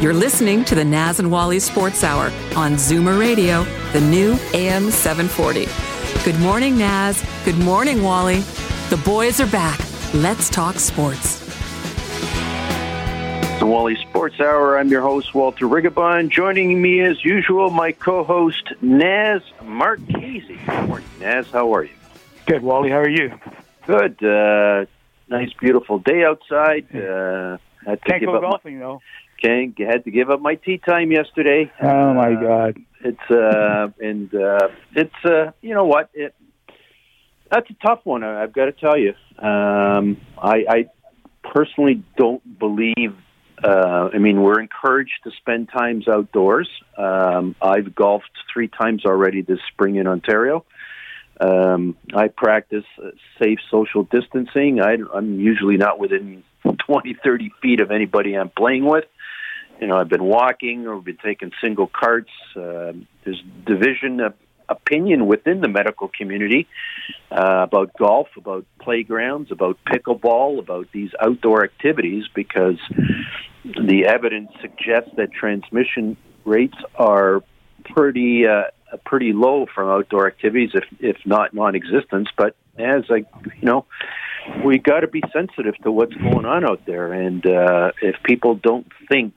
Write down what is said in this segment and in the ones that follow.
You're listening to the Naz and Wally Sports Hour on Zoomer Radio, the new AM 740. Good morning, Naz. Good morning, Wally. The boys are back. Let's talk sports. The Wally Sports Hour. I'm your host, Walter Rigobon. Joining me as usual, my co-host, Naz Marchese. Good morning, Naz. How are you? Good, Wally. How are you? Good. Uh, nice, beautiful day outside. Uh, had to Can't go golfing, my, though. King had to give up my tee time yesterday. Oh my uh, God! It's uh, and uh, it's uh, you know what? It that's a tough one. I've got to tell you. Um, I, I personally don't believe. Uh, I mean, we're encouraged to spend times outdoors. Um, I've golfed three times already this spring in Ontario. Um, I practice uh, safe social distancing. I, I'm usually not within 20, 30 feet of anybody I'm playing with you know, I've been walking or been taking single carts. Uh, there's division of opinion within the medical community uh, about golf, about playgrounds, about pickleball, about these outdoor activities because the evidence suggests that transmission rates are pretty uh, pretty low from outdoor activities, if if not non-existent. But as I, you know, we got to be sensitive to what's going on out there, and uh, if people don't think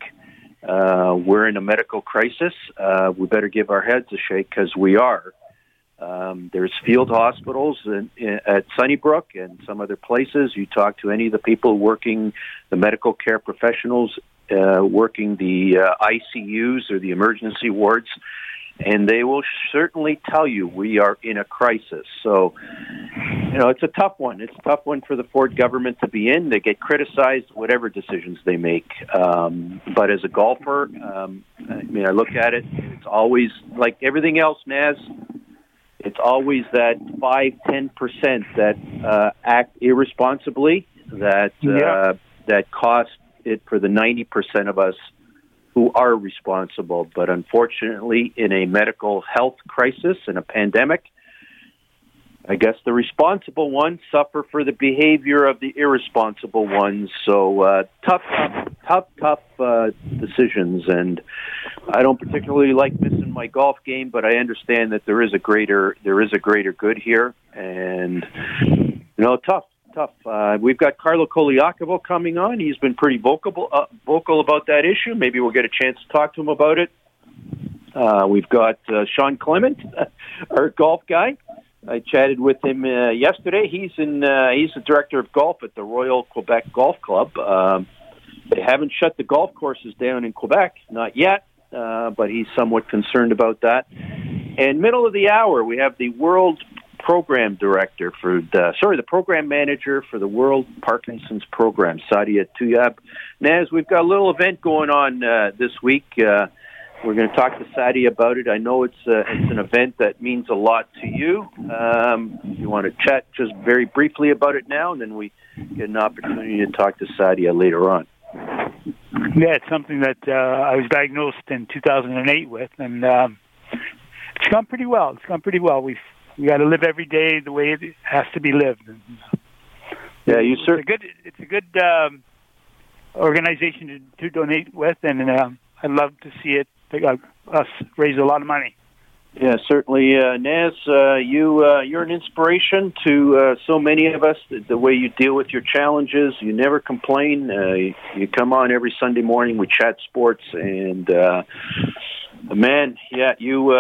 uh, we're in a medical crisis. Uh, we better give our heads a shake because we are. Um, there's field hospitals in, in, at Sunnybrook and some other places. You talk to any of the people working, the medical care professionals uh, working the uh, ICUs or the emergency wards, and they will certainly tell you we are in a crisis. So, you know, it's a tough one. It's a tough one for the Ford government to be in. They get criticized whatever decisions they make. Um, but as a golfer, um, I mean, I look at it. It's always like everything else, Naz. It's always that five, ten percent that uh, act irresponsibly that uh, yeah. that cost it for the ninety percent of us who are responsible. But unfortunately, in a medical health crisis and a pandemic, I guess the responsible ones suffer for the behavior of the irresponsible ones. So uh, tough, tough, tough, tough uh, decisions. And I don't particularly like missing my golf game, but I understand that there is a greater there is a greater good here, and you know, tough tough. Uh, we've got Carlo Colaiacovo coming on. He's been pretty vocal uh, vocal about that issue. Maybe we'll get a chance to talk to him about it. Uh, we've got uh, Shawn Clement, our golf guy. I chatted with him uh, yesterday. He's in. Uh, he's the director of golf at the Royal Quebec Golf Club. Um, they haven't shut the golf courses down in Quebec, not yet, uh, but he's somewhat concerned about that. And middle of the hour, we have the World program director for the, sorry, the program manager for the World Parkinson's Program, Sadia Tuyab. Naz, we've got a little event going on uh, this week. Uh, we're going to talk to Sadia about it. I know it's uh, it's an event that means a lot to you. Um, you want to chat just very briefly about it now, and then we get an opportunity to talk to Sadia later on. Yeah, it's something that uh, I was diagnosed in 2008 with, and um, it's gone pretty well. It's gone pretty well. We've we got to live every day the way it has to be lived. Yeah, you sir. It's a good. It's a good um, organization to, to donate with, and um, I'd love to see it uh, us raise a lot of money. Yeah, certainly, uh, Naz. Uh, you uh, you're an inspiration to uh, so many of us. The, the way you deal with your challenges, you never complain. Uh, you, you come on every Sunday morning. We chat sports, and uh, man, yeah, you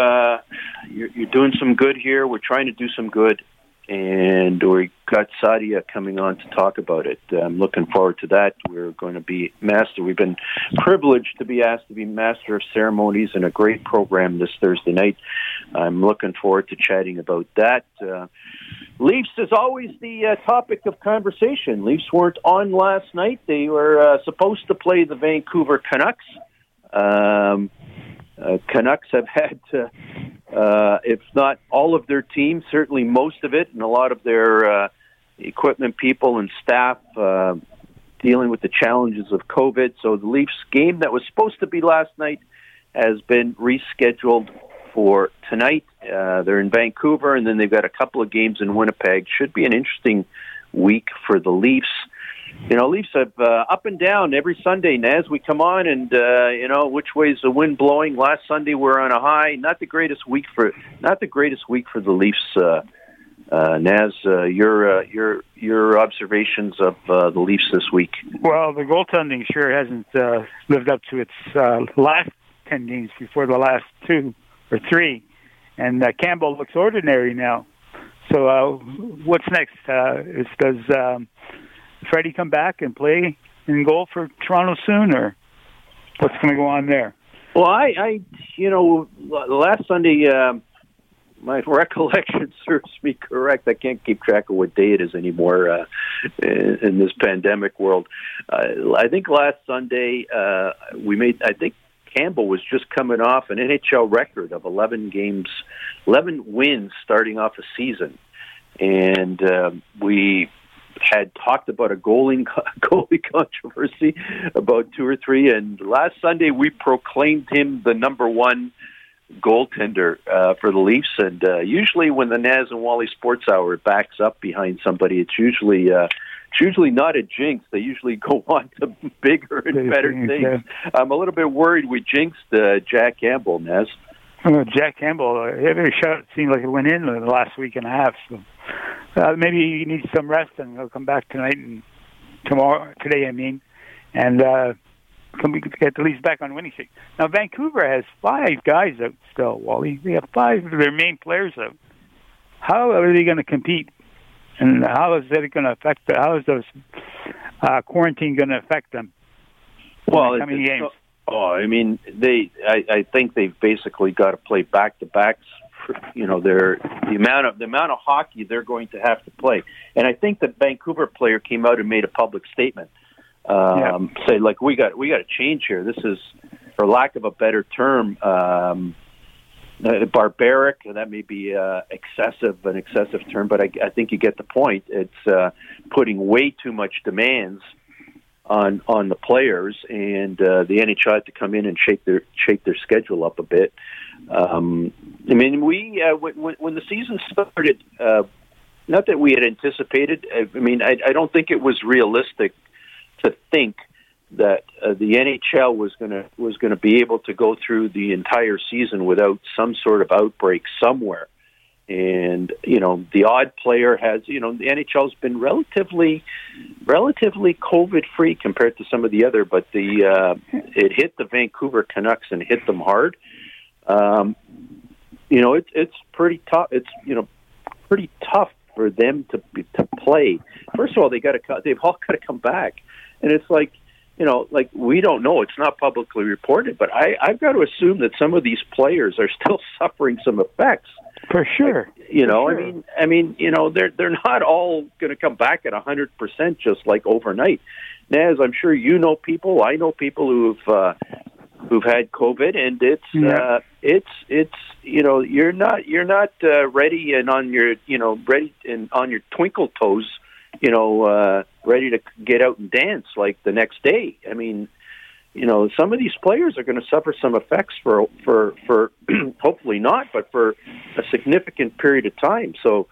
you're, you're doing some good here. We're trying to do some good, and we got Sadia coming on to talk about it. I'm looking forward to that. We're going to be master. We've been privileged to be asked to be master of ceremonies in a great program this Thursday night. I'm looking forward to chatting about that. Uh, Leafs is always the uh, topic of conversation. Leafs weren't on last night. They were uh, supposed to play the Vancouver Canucks. Um, uh, Canucks have had, to, uh, if not all of their team, certainly most of it, and a lot of their uh, equipment people and staff uh, dealing with the challenges of COVID. So the Leafs game that was supposed to be last night has been rescheduled for tonight. Uh, they're in Vancouver, and then they've got a couple of games in Winnipeg. Should be an interesting week for the Leafs. You know, Leafs have uh, up and down every Sunday. As we come on, and uh, you know which way is the wind blowing. Last Sunday we're on a high. Not the greatest week for not the greatest week for the Leafs. Uh, uh, Naz, uh, your uh, your your observations of uh, the Leafs this week? Well, the goaltending sure hasn't uh, lived up to its uh, last ten games before the last two or three, and uh, Campbell looks ordinary now. So, uh, what's next? Uh, is, does um, Freddie come back and play in goal for Toronto soon, or what's going to go on there? Well, I, I, you know, last Sunday. Uh, my recollection serves me correct. I can't keep track of what day it is anymore uh, in, this pandemic world. Uh, I think last Sunday uh, we made. I think Campbell was just coming off an NHL record of 11 games, 11 wins starting off a season, and uh, we had talked about a goalie goalie controversy about two or three, and last Sunday we proclaimed him the number one goaltender uh, for the Leafs. And uh, usually, when the Naz and Wally Sports Hour backs up behind somebody, it's usually uh, it's usually not a jinx. They usually go on to bigger and better things. I'm a little bit worried we jinxed uh, Jack Campbell, Naz. Uh, Jack Campbell, uh, every shot seemed like it went in the last week and a half. So uh, maybe he needs some rest, and he'll come back tonight and tomorrow. Today, I mean, and uh, can we get the Leafs back on winning streak? Now Vancouver has five guys out still. Wally, they have five of their main players out. How are they going to compete? And how is it going to affect? The, how is those uh, quarantine going to affect them? Well, the coming games. Oh, I mean, they. I, I think they've basically got to play back to backs. You know, they're the amount of the amount of hockey they're going to have to play, and I think the Vancouver player came out and made a public statement um, yeah. say like we got we got to change here. This is, for lack of a better term, um, uh, barbaric. And that may be uh, excessive, an excessive term, but I, I think you get the point. It's uh, putting way too much demands on on the players, and uh, the NHL had to come in and shake their shake their schedule up a bit. Um, I mean, we uh, when, when the season started. Uh, not that we had anticipated. I mean, I, I don't think it was realistic to think that uh, the NHL was going to was going to be able to go through the entire season without some sort of outbreak somewhere. And you know, the odd player has you know the NHL's been relatively relatively COVID free compared to some of the other, but the uh, it hit the Vancouver Canucks and hit them hard. Um, you know, it's it's pretty tough. It's you know pretty tough for them to to play. First of all, they got to they've all got to come back and it's like, you know, like we don't know. It's not publicly reported, but I, I've got to assume that some of these players are still suffering some effects. For sure. Like, you know, sure. I mean, I mean, you know, they're they're not all going to come back at a hundred percent just like overnight. Naz, I'm sure you know people. I know people who've uh, who've had COVID, and it's yeah. uh, it's it's you know you're not you're not uh, ready and on your you know ready and on your twinkle toes you know, uh, ready to get out and dance like the next day. I mean, you know, some of these players are going to suffer some effects for for for hopefully not, but for a significant period of time. So,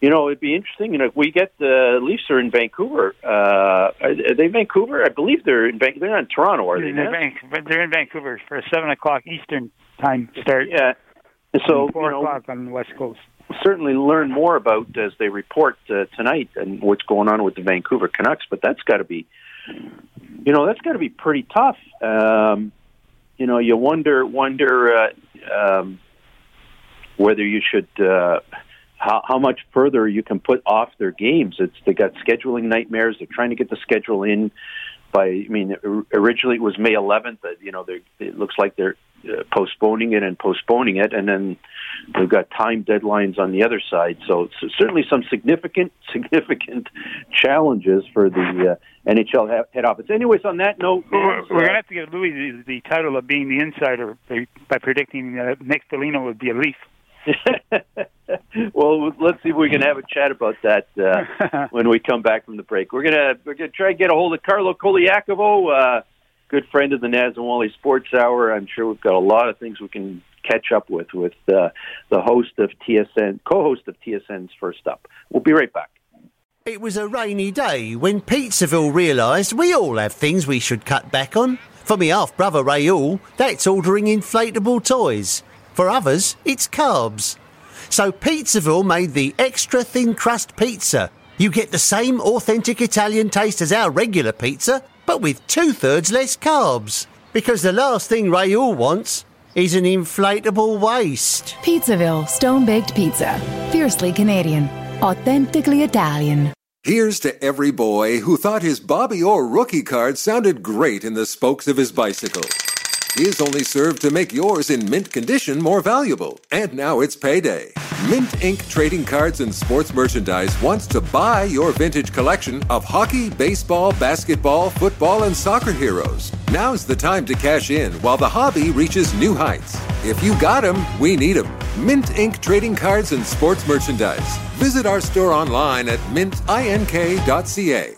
you know, it'd be interesting. You know, if we get the Leafs are in Vancouver. Uh, are they Vancouver? I believe they're in. Van- they're not in Toronto, are they? They're, Van- they're in Vancouver for a seven o'clock Eastern time start. Yeah. So four you know, o'clock on the West Coast certainly learn more about as they report uh, tonight and what's going on with the Vancouver Canucks. But that's got to be, you know, that's got to be pretty tough. Um, you know, you wonder wonder uh, um, whether you should. Uh, how, how much further you can put off their games? It's they got scheduling nightmares. They're trying to get the schedule in by. I mean, originally it was May 11th. You know, it looks like they're uh, postponing it and postponing it, and then we've got time deadlines on the other side. So, so certainly some significant, significant challenges for the uh, NHL head office. Anyways, on that note, we're, we're going to have to give Louis the, the, title of being the insider by, by predicting that Nick Foligno would be a Leaf. well, let's see if we can have a chat about that uh, when we come back from the break. We're gonna we're gonna try and get a hold of Carlo Colaiacovo, uh, good friend of the Naz and Wally Sports Hour. I'm sure we've got a lot of things we can catch up with with uh, the host of TSN, co-host of TSN's First Up. We'll be right back. It was a rainy day when Pizzaville realised we all have things we should cut back on. For me half brother Raoul, that's ordering inflatable toys. For others, it's carbs. So Pizzaville made the extra thin crust pizza. You get the same authentic Italian taste as our regular pizza, but with two thirds less carbs. Because the last thing Raoul wants is an inflatable waist. Pizzaville Stone Baked Pizza. Fiercely Canadian. Authentically Italian. Here's to every boy who thought his Bobby Orr rookie card sounded great in the spokes of his bicycle is only served to make yours in mint condition more valuable. And now it's payday. Mint Inc. Trading Cards and Sports Merchandise wants to buy your vintage collection of hockey, baseball, basketball, football, and soccer heroes. Now's the time to cash in while the hobby reaches new heights. If you got them, we need them. Mint Inc. Trading Cards and Sports Merchandise. Visit our store online at mintink.ca.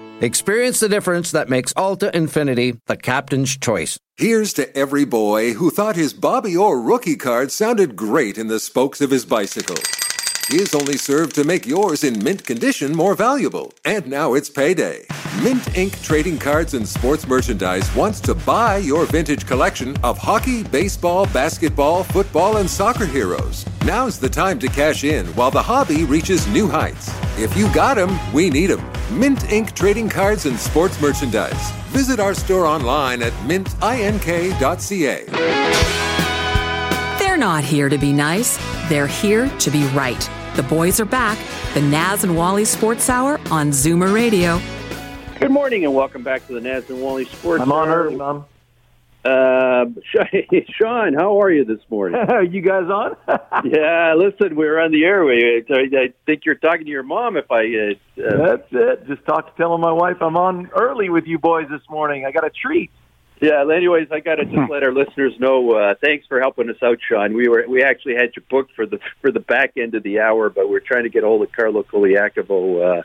Experience the difference that makes Alta Infiniti the captain's choice. Here's to every boy who thought his Bobby Orr rookie card sounded great in the spokes of his bicycle is only served to make yours in mint condition more valuable. And now it's payday. Mint Inc. Trading Cards and Sports Merchandise wants to buy your vintage collection of hockey, baseball, basketball, football, and soccer heroes. Now's the time to cash in while the hobby reaches new heights. If you got them, we need them. Mint Inc. Trading Cards and Sports Merchandise. Visit our store online at mintink.ca. They're not here to be nice, they're here to be right. The boys are back. The Naz and Wally Sports Hour on Zoomer Radio. Good morning and welcome back to the Naz and Wally Sports I'm on early, Mom. Uh, Shawn, how are you this morning? are you guys on? yeah, listen, we're on the air. I think you're talking to your mom. If I uh, uh, that's it. Just talk, to telling my wife I'm on early with you boys this morning. I got a treat. Yeah. Anyways, I got to just let our listeners know. Uh, thanks for helping us out, Shawn. We were we actually had you booked for the for the back end of the hour, but we're trying to get a hold of Carlo Colaiacovo. Uh,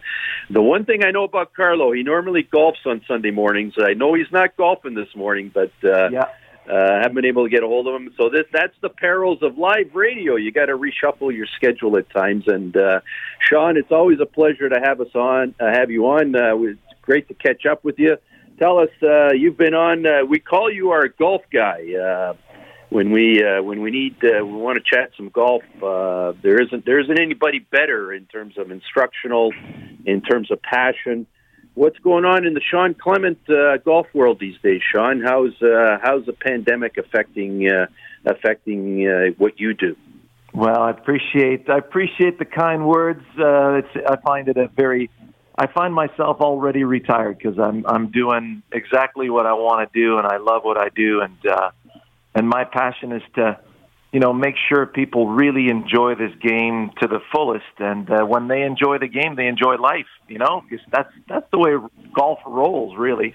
the one thing I know about Carlo, he normally golfs on Sunday mornings. I know he's not golfing this morning, but uh, yeah. Uh, haven't been able to get a hold of him. So this, that's the perils of live radio. You got to reshuffle your schedule at times. And uh, Shawn, it's always a pleasure to have us on, uh, have you on. Uh, it's great to catch up with you tell us uh, you've been on. Uh, we call you our golf guy uh, when we uh, when we need uh, we want to chat some golf. Uh, there isn't there isn't anybody better in terms of instructional, in terms of passion. What's going on in the Shawn Clement uh, golf world these days, Shawn? How's uh, how's the pandemic affecting uh, affecting uh, what you do? Well, I appreciate I appreciate the kind words. Uh, it's, I find it a very I find myself already retired because I'm I'm doing exactly what I want to do and I love what I do and uh, and my passion is to you know make sure people really enjoy this game to the fullest and uh, when they enjoy the game they enjoy life you know? Because that's that's the way golf rolls really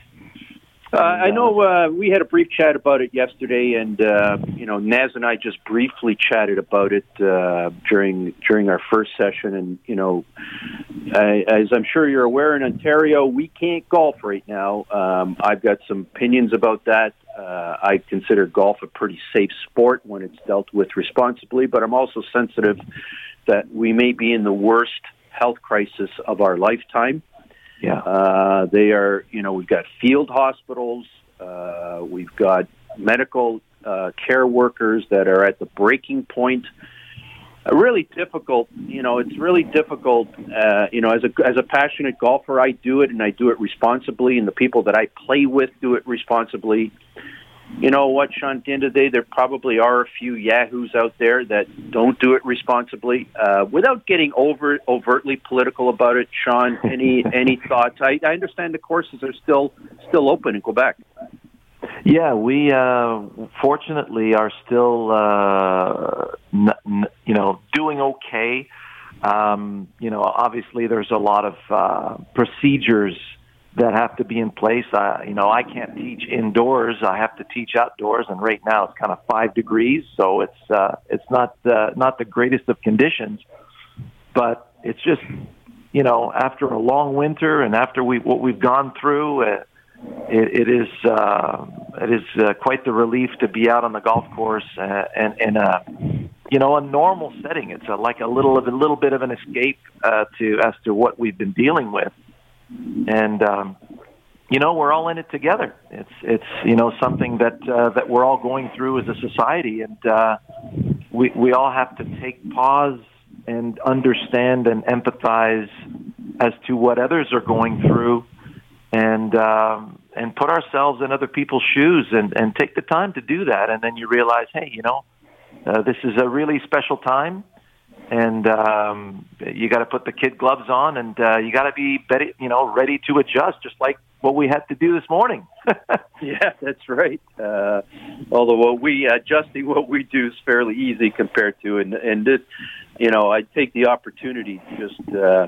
Uh, I know uh, we had a brief chat about it yesterday, and uh, you know Naz and I just briefly chatted about it uh, during during our first session. And you know, I, as I'm sure you're aware, in Ontario we can't golf right now. Um, I've got some opinions about that. Uh, I consider golf a pretty safe sport when it's dealt with responsibly, but I'm also sensitive that we may be in the worst health crisis of our lifetime. Yeah. Uh, they are, you know, we've got field hospitals, uh, we've got medical uh, care workers that are at the breaking point. Uh, really difficult, you know, it's really difficult. Uh, you know, as a as a passionate golfer, I do it and I do it responsibly, and the people that I play with do it responsibly you know what, Shawn? At the end of the day, there probably are a few yahoos out there that don't do it responsibly. Uh, without getting over overtly political about it, Shawn, any any thoughts? I, I understand the courses are still still open in Quebec. Yeah, we uh, fortunately are still, uh, n- n- you know, doing okay. Um, you know, obviously there's a lot of uh, procedures that have to be in place. I, you know, I can't teach indoors. I have to teach outdoors, and right now it's kind of five degrees, so it's uh, it's not uh, not the greatest of conditions. But it's just, you know, after a long winter and after we what we've gone through, uh, it, it is uh, it is uh, quite the relief to be out on the golf course uh, and in a you know a normal setting. It's a, like a little of a little bit of an escape uh, to as to what we've been dealing with and um, you know we're all in it together. It's it's you know something that uh, that we're all going through as a society, and uh, we we all have to take pause and understand and empathize as to what others are going through, and um, and put ourselves in other people's shoes, and and take the time to do that, and then you realize, hey, you know, uh, this is a really special time and um, you got to put the kid gloves on, and uh, you got to be ready, you know, ready to adjust, just like what we had to do this morning. yeah, that's right. Uh, although what we adjusting what we do is fairly easy compared to, and and it, you know, I take the opportunity just. Uh,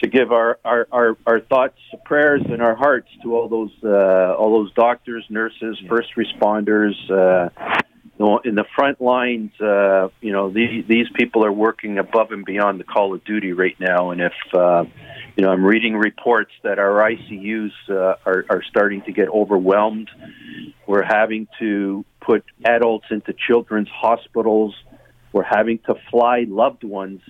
to give our, our, our, our thoughts, prayers, and our hearts to all those uh, all those doctors, nurses, first responders, uh, in the front lines, uh, you know, these, these people are working above and beyond the call of duty right now. And if, uh, you know, I'm reading reports that our ICUs uh, are, are starting to get overwhelmed. We're having to put adults into children's hospitals. We're having to fly loved ones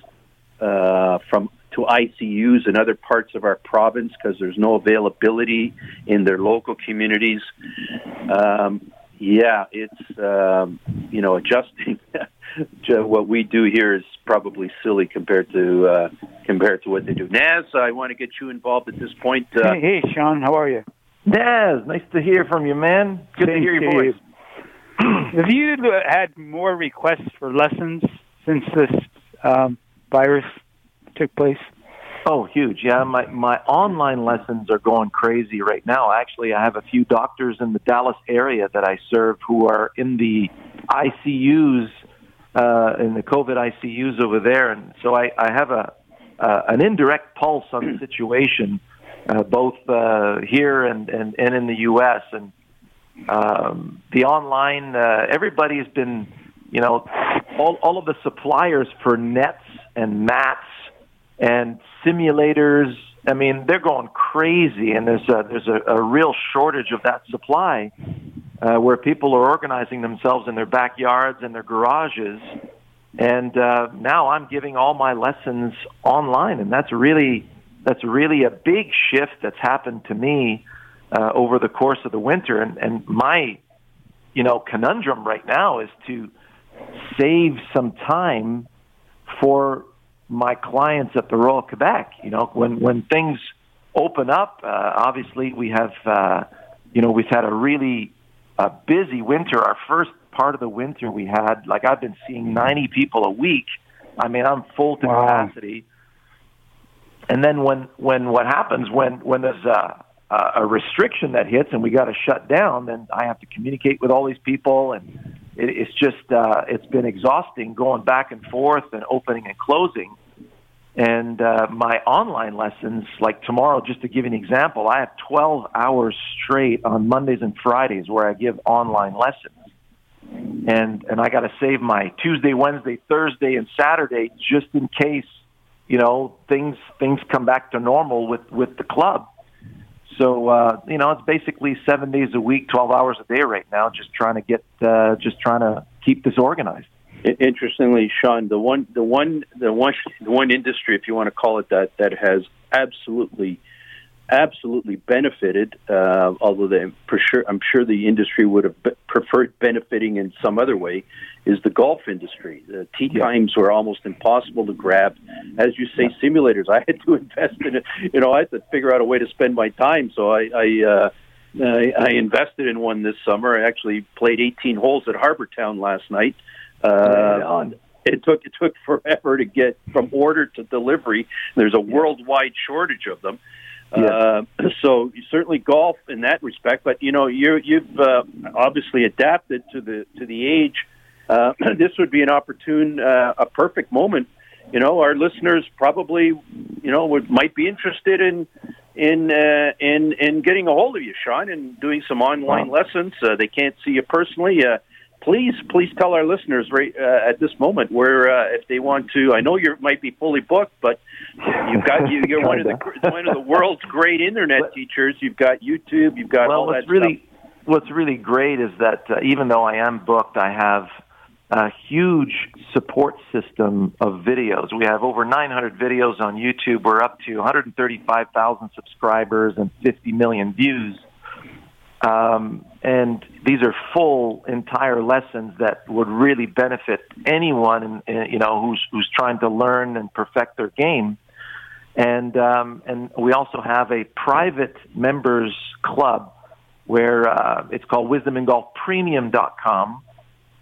uh, from to ICUs in other parts of our province because there's no availability in their local communities. Um, yeah, it's um, you know adjusting. what we do here is probably silly compared to uh, compared to what they do. Naz, I want to get you involved at this point. Uh, hey, hey, Shawn, how are you? Naz, nice to hear from you, man. Good Same to hear your voice. Have you had more requests for lessons since this um, virus took place? Oh, huge. Yeah, my my online lessons are going crazy right now. Actually, I have a few doctors in the Dallas area that I serve who are in the ICUs uh in the COVID ICUs over there and so I I have a uh, an indirect pulse on the situation uh both uh here and and and in the US and um the online uh everybody's been you know all all of the suppliers for nets and mats and simulators. I mean, they're going crazy, and there's a, there's a, a real shortage of that supply, uh, where people are organizing themselves in their backyards and their garages. And uh, now I'm giving all my lessons online, and that's really that's really a big shift that's happened to me uh, over the course of the winter. And, and my you know conundrum right now is to save some time for my clients at the Royal Quebec. You know, when when things open up, uh, obviously we have, uh, you know, we've had a really uh, busy winter. Our first part of the winter we had, like I've been seeing 90 people a week. I mean, I'm full to wow. capacity. And then when when what happens when when there's a a restriction that hits and we got to shut down, then I have to communicate with all these people and it, it's just uh, it's been exhausting going back and forth and opening and closing. And uh, my online lessons, like tomorrow, just to give you an example, I have 12 hours straight on Mondays and Fridays where I give online lessons. And and I got to save my Tuesday, Wednesday, Thursday, and Saturday just in case, you know, things things come back to normal with with the club. So uh, you know, it's basically seven days a week, 12 hours a day right now, just trying to get, uh, just trying to keep this organized. Interestingly, Shawn, the one, the one, the one, the one industry, if you want to call it that, that has absolutely, absolutely benefited. Uh, although they, for sure, I'm sure the industry would have preferred benefiting in some other way. Is the golf industry? The tee yeah. times were almost impossible to grab. As you say, yeah. simulators. I had to invest in it. You know, I had to figure out a way to spend my time. So I. I uh, I, I invested in one this summer. I actually played 18 holes at Harbour Town last night. Uh, it took it took forever to get from order to delivery. There's a worldwide shortage of them. Uh, so certainly golf in that respect, but you know you you've uh, obviously adapted to the to the age. Uh, this would be an opportune, uh, a perfect moment. You know, our listeners probably, you know, would might be interested in in uh, in in getting a hold of you, Shawn, and doing some online wow. lessons. Uh, they can't see you personally. Uh, please, please tell our listeners right uh, at this moment where uh, if they want to. I know you might be fully booked, but you've got you, you're one of the one of the world's great internet teachers. You've got YouTube. You've got well, all what's that really, stuff. What's really great is that uh, even though I am booked, I have a huge support system of videos. We have over 900 videos on YouTube. We're up to 135,000 subscribers and 50 million views. Um, and these are full entire lessons that would really benefit anyone, in, in, you know, who's who's trying to learn and perfect their game. And um, and we also have a private members club where uh, it's called WisdomInGolfPremium.com,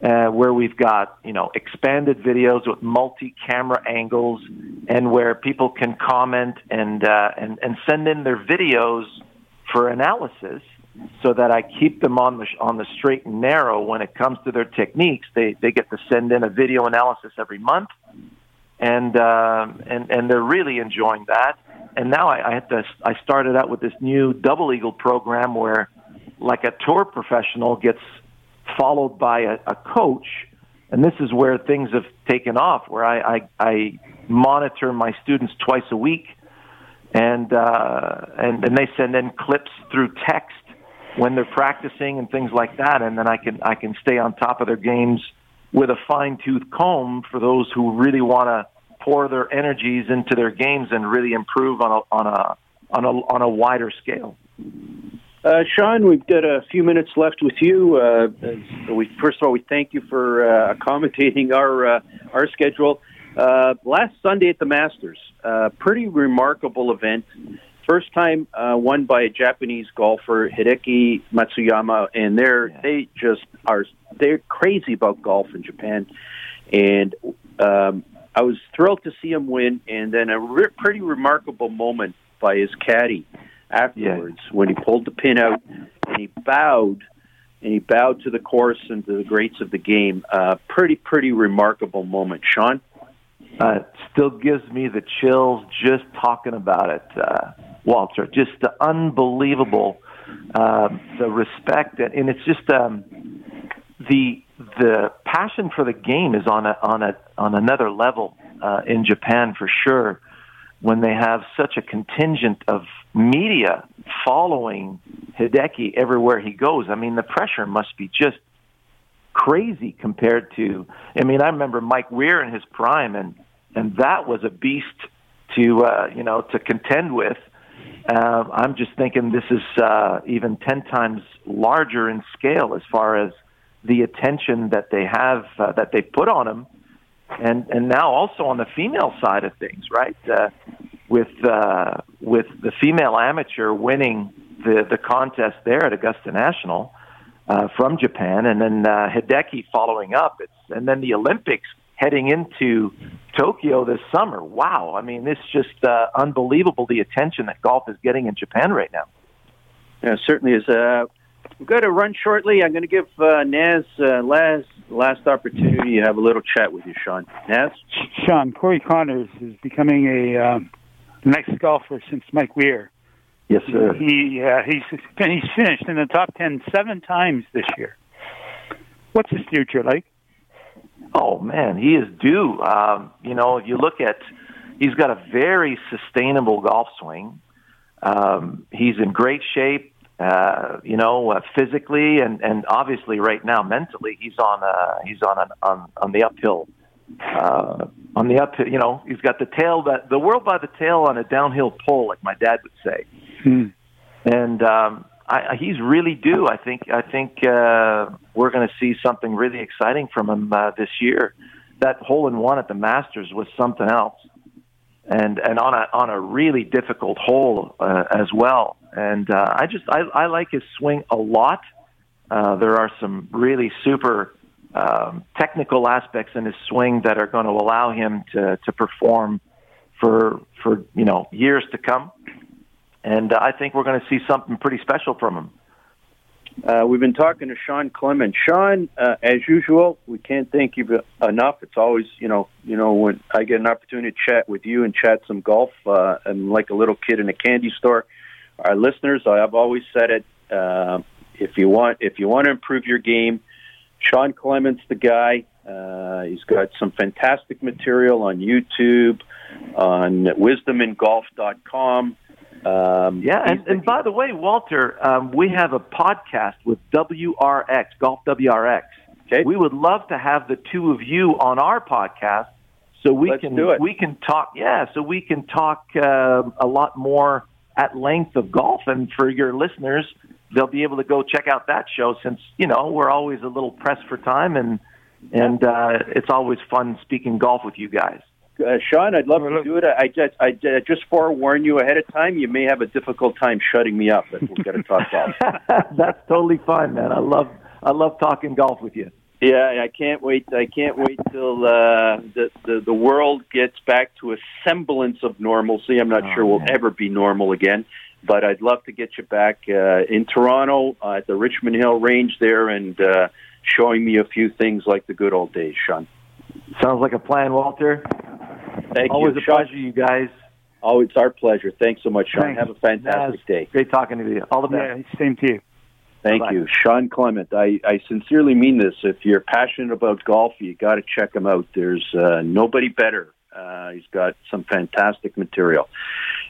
uh, where we've got you know expanded videos with multi-camera angles, and where people can comment and uh, and and send in their videos for analysis so that I keep them on the on the straight and narrow when it comes to their techniques. They they get to send in a video analysis every month, and uh, and and they're really enjoying that. And now I, I had to I started out with this new Double Eagle program where, like a tour professional gets followed by a, a coach, and this is where things have taken off. Where I I, I monitor my students twice a week. And uh, and and they send in clips through text when they're practicing and things like that, and then I can I can stay on top of their games with a fine tooth comb for those who really want to pour their energies into their games and really improve on a on a on a on a wider scale. Uh, Shawn, we've got a few minutes left with you. Uh, we, first of all, we thank you for uh, accommodating our uh, our schedule. Uh, last Sunday at the Masters, uh, pretty remarkable event. First time uh, won by a Japanese golfer, Hideki Matsuyama, and they're yeah. they just are they're crazy about golf in Japan, and um, I was thrilled to see him win. And then a re- pretty remarkable moment by his caddy afterwards yeah. when he pulled the pin out and he bowed and he bowed to the course and to the greats of the game. Uh, pretty pretty remarkable moment, Shawn. Uh, still gives me the chills just talking about it. Uh, Walter. Just the unbelievable, uh, the respect, and it's just um, the the passion for the game is on a on a on another level uh, in Japan for sure. When they have such a contingent of media following Hideki everywhere he goes, I mean the pressure must be just crazy compared to. I mean, I remember Mike Weir in his prime, and and that was a beast to uh, you know to contend with. Uh, I'm just thinking this is uh, even 10 times larger in scale as far as the attention that they have, uh, that they put on him. And, and now also on the female side of things, right? Uh, with, uh, with the female amateur winning the, the contest there at Augusta National uh, from Japan, and then uh, Hideki following up. It's, and then the Olympics heading into Tokyo this summer. Wow, I mean, it's just uh, unbelievable the attention that golf is getting in Japan right now. Yeah, certainly is. Uh, we've got to run shortly. I'm going to give uh, Naz uh, last last opportunity to have a little chat with you, Shawn. Naz, Shawn Corey Conners is becoming a um, next golfer since Mike Weir. Yes, sir. He uh, he's he's finished in the top ten seven times this year. What's his future like? Oh man, he is due. Um, you know, if you look at he's got a very sustainable golf swing. Um, he's in great shape. Uh, you know, uh, physically and and obviously right now mentally, he's on uh, he's on an, on on the uphill. Uh, on the up, you know, he's got the tail that the world by the tail on a downhill pull, like my dad would say. Hmm. And um, I, he's really due. I think I think uh, we're going to see something really exciting from him uh, this year. That hole in one at the Masters was something else, and and on a on a really difficult hole uh, as well. And uh, I just I, I like his swing a lot. Uh, there are some really super um, technical aspects in his swing that are going to allow him to to perform for for you know years to come and uh, I think we're going to see something pretty special from him. Uh, we've been talking to Shawn Clement. Shawn, uh, as usual, we can't thank you enough. It's always, you know, you know, when I get an opportunity to chat with you and chat some golf, uh, I'm like a little kid in a candy store. Our listeners, I've always said it. Uh, if you want, if you want to improve your game, Shawn Clement's the guy. Uh, he's got some fantastic material on YouTube, on wisdomingolf.com. Um, yeah, and, and by the way, Walter, um, we have a podcast with WRX, Golf WRX. Okay. We would love to have the two of you on our podcast so we Let's can we can talk. Yeah, so we can talk uh, a lot more at length of golf, and for your listeners, they'll be able to go check out that show. Since you know we're always a little pressed for time, and and uh, it's always fun speaking golf with you guys. Uh, Shawn, I'd love to do it. I just, I I just forewarn you ahead of time. You may have a difficult time shutting me up, but we've got to talk golf. That's totally fine, man. I love I love talking golf with you. Yeah, I can't wait. I can't wait till uh, the, the the world gets back to a semblance of normalcy. I'm not Oh, sure we'll man. ever be normal again, but I'd love to get you back uh, in Toronto uh, at the Richmond Hill Range there and uh, showing me a few things like the good old days, Shawn. Sounds like a plan, Walter. Thank Always you, a Shawn. pleasure, you guys. Oh, it's our pleasure. Thanks so much, Shawn. Thanks. Have a fantastic Naz, day. Great talking to you. All the best. Yeah, same to you. Thank Bye-bye. you, Shawn Clement. I, I sincerely mean this. If you're passionate about golf, you got to check him out. There's uh, nobody better. Uh, he's got some fantastic material.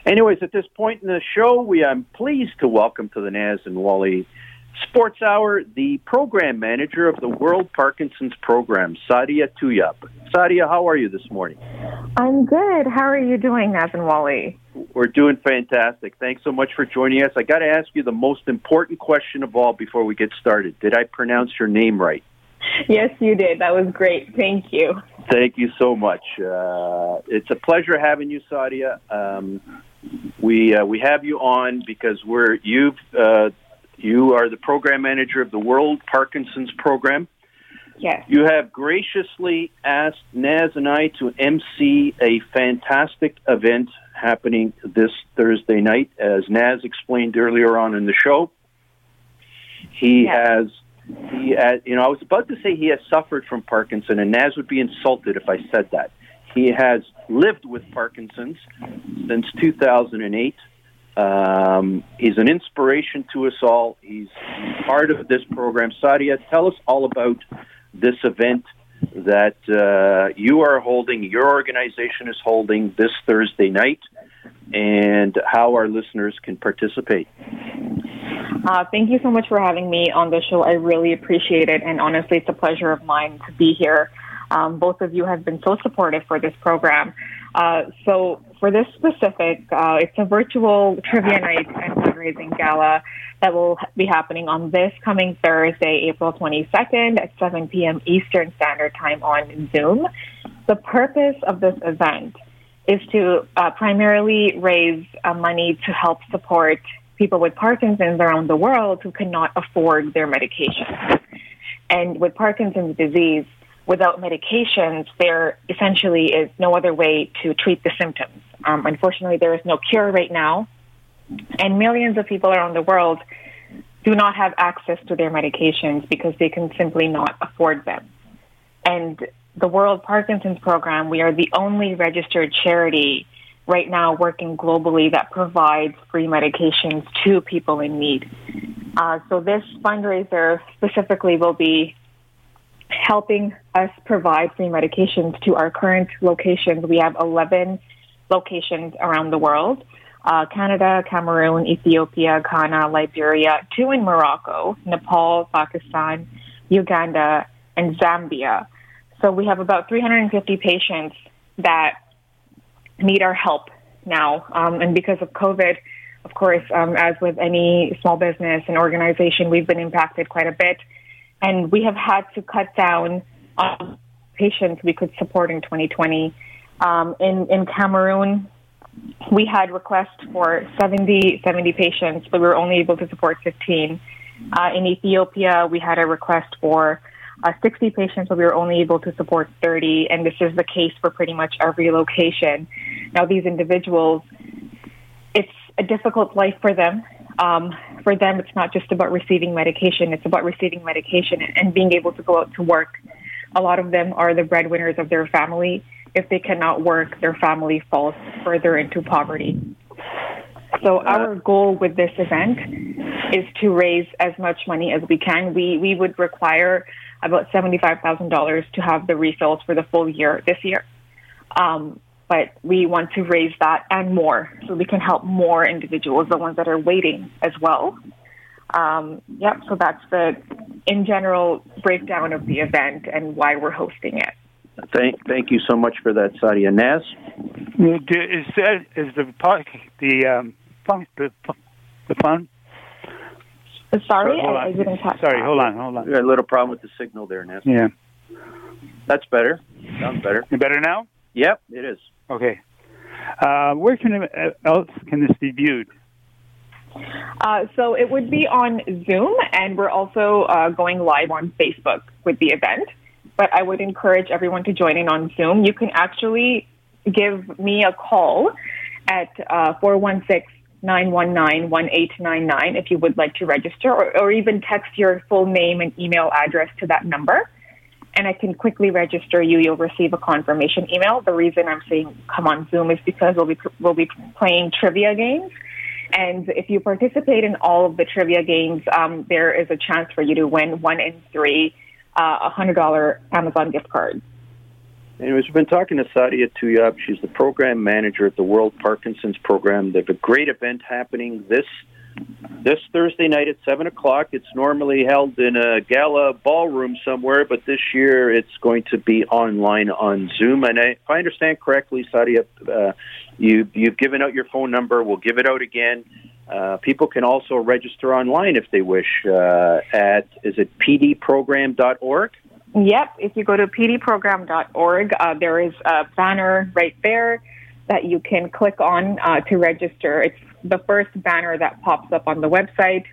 Anyways, at this point in the show, we I'm pleased to welcome to the Naz and Wally Sports Hour the program manager of the World Parkinson's Program, Sadia Tuyap. Sadia, how are you this morning? I'm good. How are you doing, Naz and Wally? We're doing fantastic. Thanks so much for joining us. I got to ask you the most important question of all before we get started. Did I pronounce your name right? Yes, you did. That was great. Thank you. Thank you so much. Uh, it's a pleasure having you, Sadia. Um, we uh, we have you on because we're you've uh, you are the program manager of the World Parkinson's Program. Yes. You have graciously asked Naz and I to MC a fantastic event happening this Thursday night, as Naz explained earlier on in the show. He Yes. has, he, has, you know, I was about to say he has suffered from Parkinson, and Naz would be insulted if I said that. He has lived with Parkinson's since 2008. Um, he's an inspiration to us all. He's part of this program. Sadia, tell us all about this event that uh, you are holding, your organization is holding this Thursday night, and how our listeners can participate. Uh, thank you so much for having me on the show. I really appreciate it. And honestly, it's a pleasure of mine to be here. Um, both of you have been so supportive for this program. Uh, so, for this specific, uh, it's a virtual trivia night and fundraising gala that will be happening on this coming Thursday, April 22nd at 7 p.m. Eastern Standard Time on Zoom. The purpose of this event is to uh, primarily raise uh, money to help support people with Parkinson's around the world who cannot afford their medications. And with Parkinson's disease, without medications, there essentially is no other way to treat the symptoms. Um, unfortunately, there is no cure right now, and millions of people around the world do not have access to their medications because they can simply not afford them. And the World Parkinson's Program, we are the only registered charity right now working globally that provides free medications to people in need. Uh, so this fundraiser specifically will be helping us provide free medications to our current locations. We have 11 locations around the world. Uh, Canada, Cameroon, Ethiopia, Ghana, Liberia, two in Morocco, Nepal, Pakistan, Uganda, and Zambia. So we have about 350 patients that need our help now. Um, and because of COVID, of course, um, as with any small business and organization, we've been impacted quite a bit. And we have had to cut down on patients we could support in 2020. Um, in, in Cameroon, we had requests for 70, 70 patients, but we were only able to support 15. Uh, in Ethiopia, we had a request for uh, 60 patients, but we were only able to support 30. And this is the case for pretty much every location. Now, these individuals, it's a difficult life for them. Um, for them, it's not just about receiving medication, it's about receiving medication and being able to go out to work. A lot of them are the breadwinners of their family. If they cannot work, their family falls further into poverty. So our goal with this event is to raise as much money as we can. We we would require about $75,000 to have the refills for the full year this year. Um, but we want to raise that and more so we can help more individuals, the ones that are waiting as well. Um, yep, so that's the, in general, breakdown of the event and why we're hosting it. Thank, thank you so much for that, Sadia. Naz? Is, that, is the, the, um, fun, the, the fun Sorry, hold I, I didn't catch Sorry, hold on, hold on. We got a little problem with the signal there, Naz. Yeah. That's better. Sounds better. You better now? Yep, it is. Okay. Uh, where can it, else can this be viewed? Uh, so it would be on Zoom, and we're also uh, going live on Facebook with the event. But I would encourage everyone to join in on Zoom. You can actually give me a call at uh, 416 919 1899 if you would like to register, or, or even text your full name and email address to that number. And I can quickly register you. You'll receive a confirmation email. The reason I'm saying come on Zoom is because we'll be, we'll be playing trivia games. And if you participate in all of the trivia games, um, there is a chance for you to win one in three uh, $100 Amazon gift cards. Anyways, we've been talking to Sadia Tuyab. She's the program manager at the World Parkinson's Program. They have a great event happening this this Thursday night at seven o'clock. It's normally held in a gala ballroom somewhere, but this year it's going to be online on Zoom. And I, if I understand correctly, Sadia, uh, you you've given out your phone number. We'll give it out again. Uh, people can also register online if they wish uh, at is it pdprogram.org. Yep. If you go to pdprogram.org, uh, there is a banner right there that you can click on uh, to register. It's the first banner that pops up on the website.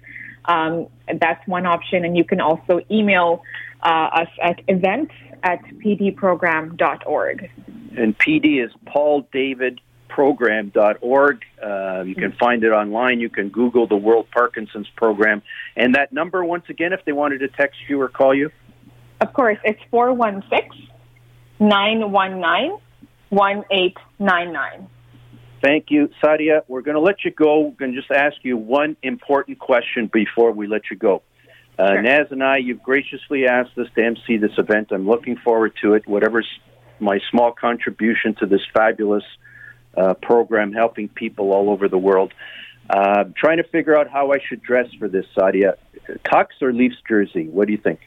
Um, that's one option. And you can also email uh, us at events at pdprogram.org. And PD is Paul David program.org. Uh, you can find it online. You can Google the World Parkinson's Program. And that number, once again, if they wanted to text you or call you? Of course, it's 416 919 1899. Thank you, Sadia. We're going to let you go. We're going to just ask you one important question before we let you go. Uh, Sure. Naz and I, you've graciously asked us to MC this event. I'm looking forward to it. Whatever's my small contribution to this fabulous uh, program helping people all over the world. Uh, trying to figure out how I should dress for this, Sadia. Tux or Leafs jersey? What do you think?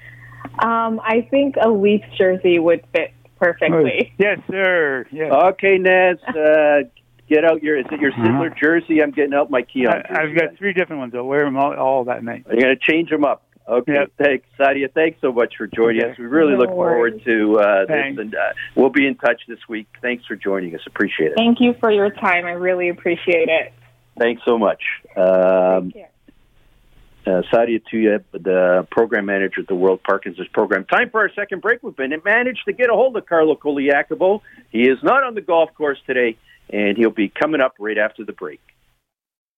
Um, I think a Leafs jersey would fit perfectly. Yes, sir. Yes. Okay, Naz, uh, get out your, is it your Uh-huh. Jersey? I'm getting out my Keon I, I've got three different ones. I'll wear them all, all that night. You're going to change them up. Okay, Yep. thanks, Sadia. Thanks so much for joining Okay. us. We really No look forward to uh, this, and uh, we'll be in touch this week. Thanks for joining us. Appreciate it. Thank you for your time. I really appreciate it. Thanks so much. Um, Take care. uh, Sadia Tuyeb, the program manager at the World Parkinson's Program. Time for our second break. We've been managed to get a hold of Carlo Colaiacovo. He is not on the golf course today, and he'll be coming up right after the break.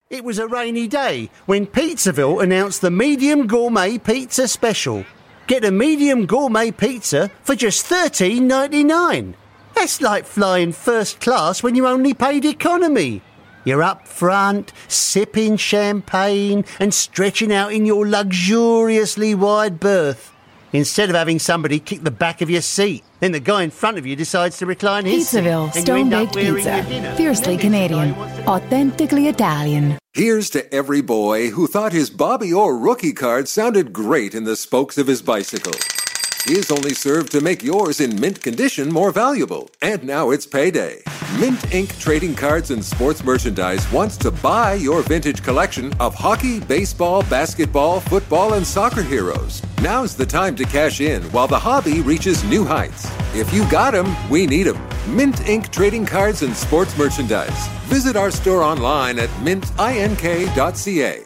It was a rainy day when Pizzaville announced the medium gourmet pizza special. Get a medium gourmet pizza for just $13.99. That's like flying first class when you only paid economy. You're up front, sipping champagne and stretching out in your luxuriously wide berth. Instead of having somebody kick the back of your seat, then the guy in front of you decides to recline his Pizzaville seat, and stone baked Pizza. Fiercely Then this guy Canadian. Authentically Italian. Here's to every boy who thought his Bobby Orr rookie card sounded great in the spokes of his bicycle. His only served to make yours in mint condition more valuable. And now it's payday. Mint Inc. Trading Cards and Sports Merchandise wants to buy your vintage collection of hockey, baseball, basketball, football, and soccer heroes. Now's the time to cash in while the hobby reaches new heights. If you got 'em, we need 'em. Mint Inc. Trading Cards and Sports Merchandise. Visit our store online at mintink.ca.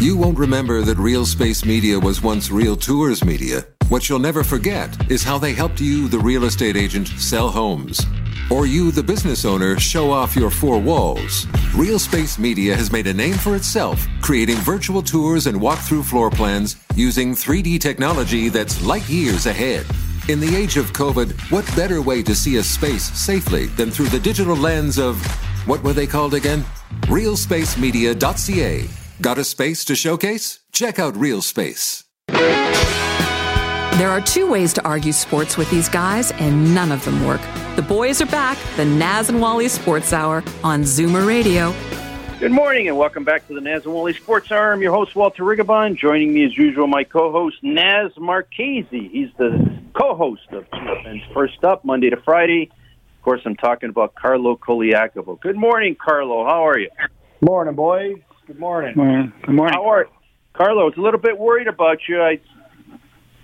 You won't remember that Real Space Media was once Real Tours Media. What you'll never forget is how they helped you, the real estate agent, sell homes. Or you, the business owner, show off your four walls. Real Space Media has made a name for itself, creating virtual tours and walkthrough floor plans using 3D technology that's light years ahead. In the age of COVID, what better way to see a space safely than through the digital lens of what were they called again? RealSpaceMedia.ca. Got a space to showcase? Check out Real Space. There are two ways to argue sports with these guys, and none of them work. The boys are back, the Naz and Wally Sports Hour on Zoomer Radio. Good morning and welcome back to the Naz and Wally Sports Hour. I'm your host, Walter Rigobon. Joining me as usual, my co-host, Naz Marchese. He's the co-host of TSN's First Up, Monday to Friday. Of course, I'm talking about Carlo Colaiacovo. Good morning, Carlo. How are you? Morning, boys. Good morning. Good morning. How are Carlo? I was a little bit worried about you. I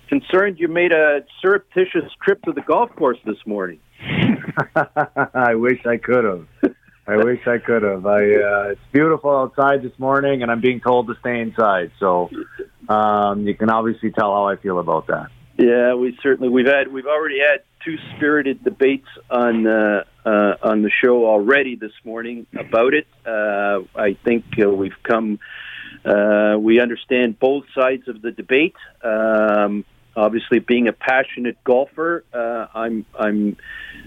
concerned you made a surreptitious trip to the golf course this morning. I wish I could have. I wish I could have. I uh, it's beautiful outside this morning, and I'm being told to stay inside. So um, you can obviously tell how I feel about that. Yeah, we certainly we've had we've already had two spirited debates on uh, uh, on the show already this morning about it. Uh, I think uh, we've come uh, we understand both sides of the debate. Um, obviously, being a passionate golfer, uh, I'm I'm